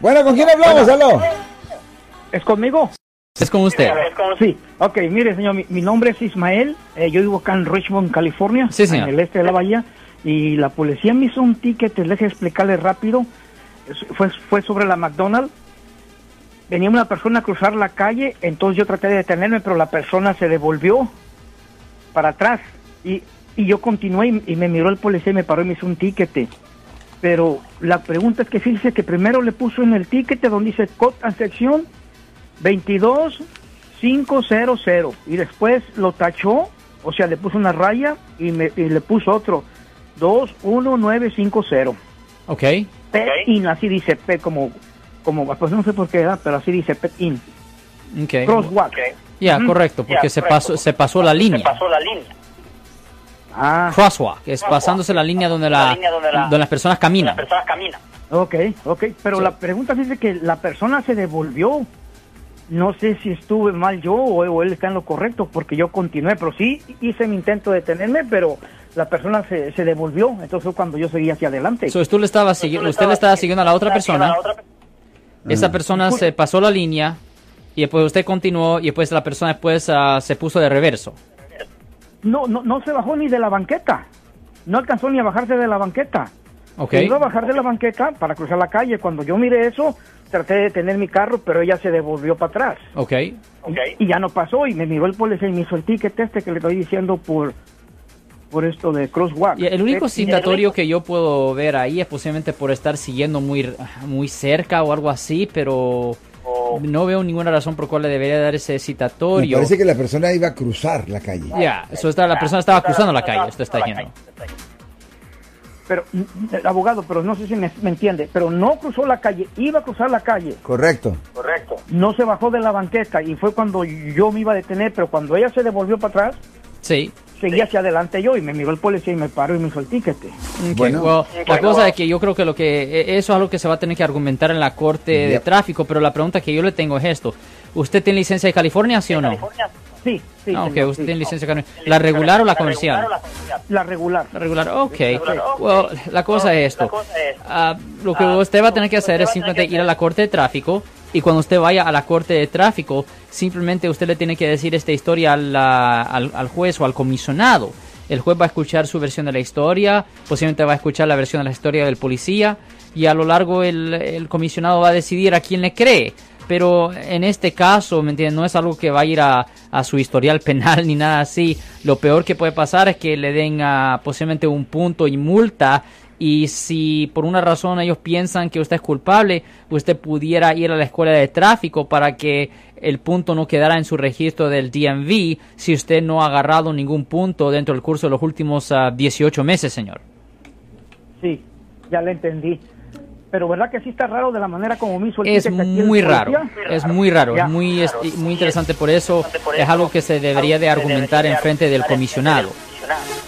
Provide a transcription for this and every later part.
Bueno, ¿con quién hablamos? Aló. ¿Es conmigo? Es con usted. Sí, ok, mire señor, mi, mi nombre es Ismael, eh, yo vivo acá en Richmond, California, Sí, señor. en el este de la bahía, y la policía me hizo un ticket, les deje explicarle rápido, fue sobre la McDonald's, venía una persona a cruzar la calle, entonces yo traté de detenerme, pero la persona se devolvió para atrás, y, y yo continué, y, y me miró el policía y me paró y me hizo un ticket. Pero la pregunta es que fíjese que primero le puso en el ticket donde dice sección 22500 y después lo tachó, o sea, le puso una raya y, me, y le puso otro 21950. Ok. Pet in, así dice pet como como pues no sé por qué era, pero así dice pet in. Ok. Crosswalk. Ya, correcto, porque se pasó, se pasó la línea. Ah, Crosswalk, es pasándose la línea donde, la, donde las personas caminan. ok, ok, pero Sí. la pregunta dice que la persona se devolvió. No sé si estuve mal yo o, o él está en lo correcto, porque yo continué, pero sí hice mi intento de detenerme, pero la persona se, se devolvió, entonces fue cuando yo seguí hacia adelante. So, tú le estaba siguiendo, usted le estaba siguiendo a la otra persona, esa persona se pasó la línea y después usted continuó y después la persona después ah, se puso de reverso. No, no, no se bajó ni de la banqueta, no alcanzó ni a bajarse de la banqueta. Ok. Se iba a bajar de la banqueta para cruzar la calle. Cuando yo miré eso, traté de detener mi carro, pero ella se devolvió para atrás. Ok. Y- Y ya no pasó y me miró el policía y me hizo el ticket este que le estoy diciendo por por esto de crosswalk. Y el único Eh, citatorio que yo puedo ver ahí es posiblemente por estar siguiendo muy, muy cerca o algo así, pero no veo ninguna razón por cual le debería dar ese Me citatorio. parece que la persona iba a cruzar la calle. Ya, eso está, la persona estaba cruzando la calle, esto está diciendo. Pero, el abogado, pero no sé si me, me entiende, pero no cruzó la calle, iba a cruzar la calle, Correcto. no se bajó de la banqueta y fue cuando yo me iba a detener, pero cuando ella se devolvió para atrás, Sí. Seguí hacia adelante yo y me miró el policía y me paró y me hizo el ticket. Ok, Bueno. well, la cosa es que yo creo que lo que e- eso es algo que se va a tener que argumentar en la corte de tráfico, pero la pregunta que yo le tengo es esto: ¿Usted tiene licencia de California, sí o no? Sí, sí. Ah, ok, señor, usted sí. tiene licencia de California. ¿La regular o la comercial? La regular. La regular, ok. Well, la cosa es esto. Ah, lo que usted va a tener que hacer es simplemente ir a la corte de tráfico y cuando usted vaya a la corte de tráfico, simplemente usted le tiene que decir esta historia al, al, al juez o al comisionado. El juez va a escuchar su versión de la historia, posiblemente va a escuchar la versión de la historia del policía y a lo largo el, el comisionado va a decidir a quién le cree. Pero en este caso, ¿me entiendes? No es algo que va a ir a, a su historial penal ni nada así. Lo peor que puede pasar es que le den ah, posiblemente un punto y multa. Y si por una razón ellos piensan que usted es culpable, usted pudiera ir a la escuela de tráfico para que el punto no quedara en su registro del DMV si usted no ha agarrado ningún punto dentro del curso de los últimos ah, 18 meses, señor. Sí, ya le entendí. Pero verdad que sí está raro de la manera como me hizo el Es muy raro, es muy raro, Ya. es muy, es- muy interesante por eso. Es algo que se debería de argumentar en frente del comisionado.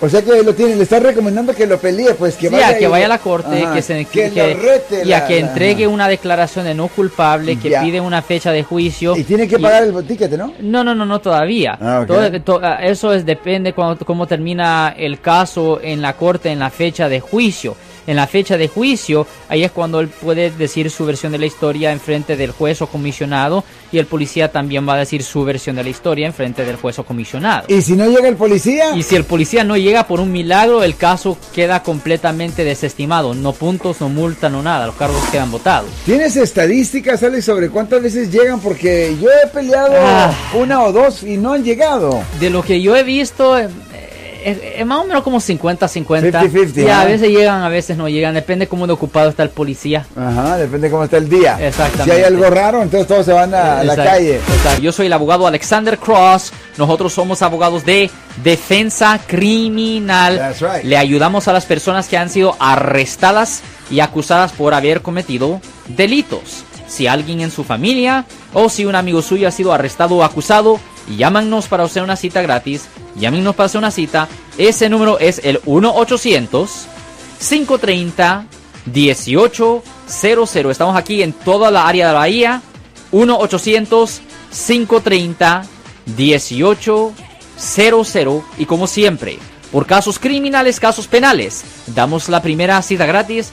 O sea que lo tiene, le está recomendando que lo pelee, pues que Sí, vaya a que y- vaya a la corte, Ajá, que se que que- lo rete y a la- que la- entregue una declaración de no culpable, que Ya. pide una fecha de juicio. Y tiene que pagar el ticket, ¿no? No, no, no, no todavía. Ah. Todo- to- eso es depende cuando, cómo termina el caso en la corte en la fecha de juicio. En la fecha de juicio, ahí es cuando él puede decir su versión de la historia en frente del juez o comisionado y el policía también va a decir su versión de la historia en frente del juez o comisionado. Y si no llega el policía, Y si el policía no llega por un milagro, el caso queda completamente desestimado. No puntos, no multa, no nada. Los cargos quedan votados. ¿tienes estadísticas, Alex, sobre cuántas veces llegan? Porque yo he peleado Ah. una o dos y no han llegado. De lo que yo he visto, es, es más o menos como 50-50. 50-50, Y a veces llegan, a veces no llegan. Depende cómo de ocupado está el policía. Ajá, depende cómo está el día. Exactamente. Si hay algo raro, entonces todos se van a, a la calle. exacto. Yo soy el abogado Alexander Cross. Nosotros somos abogados de defensa criminal. That's right. Le ayudamos a las personas que han sido arrestadas y acusadas por haber cometido delitos. Si alguien en su familia o si un amigo suyo ha sido arrestado o acusado, llámanos para hacer una cita gratis. Llámenos para hacer una cita. Ese número es el 1-800-530-1800. Estamos aquí en toda la área de la Bahía. 1-800-530-1800. Y como siempre, por casos criminales, casos penales, damos la primera cita gratis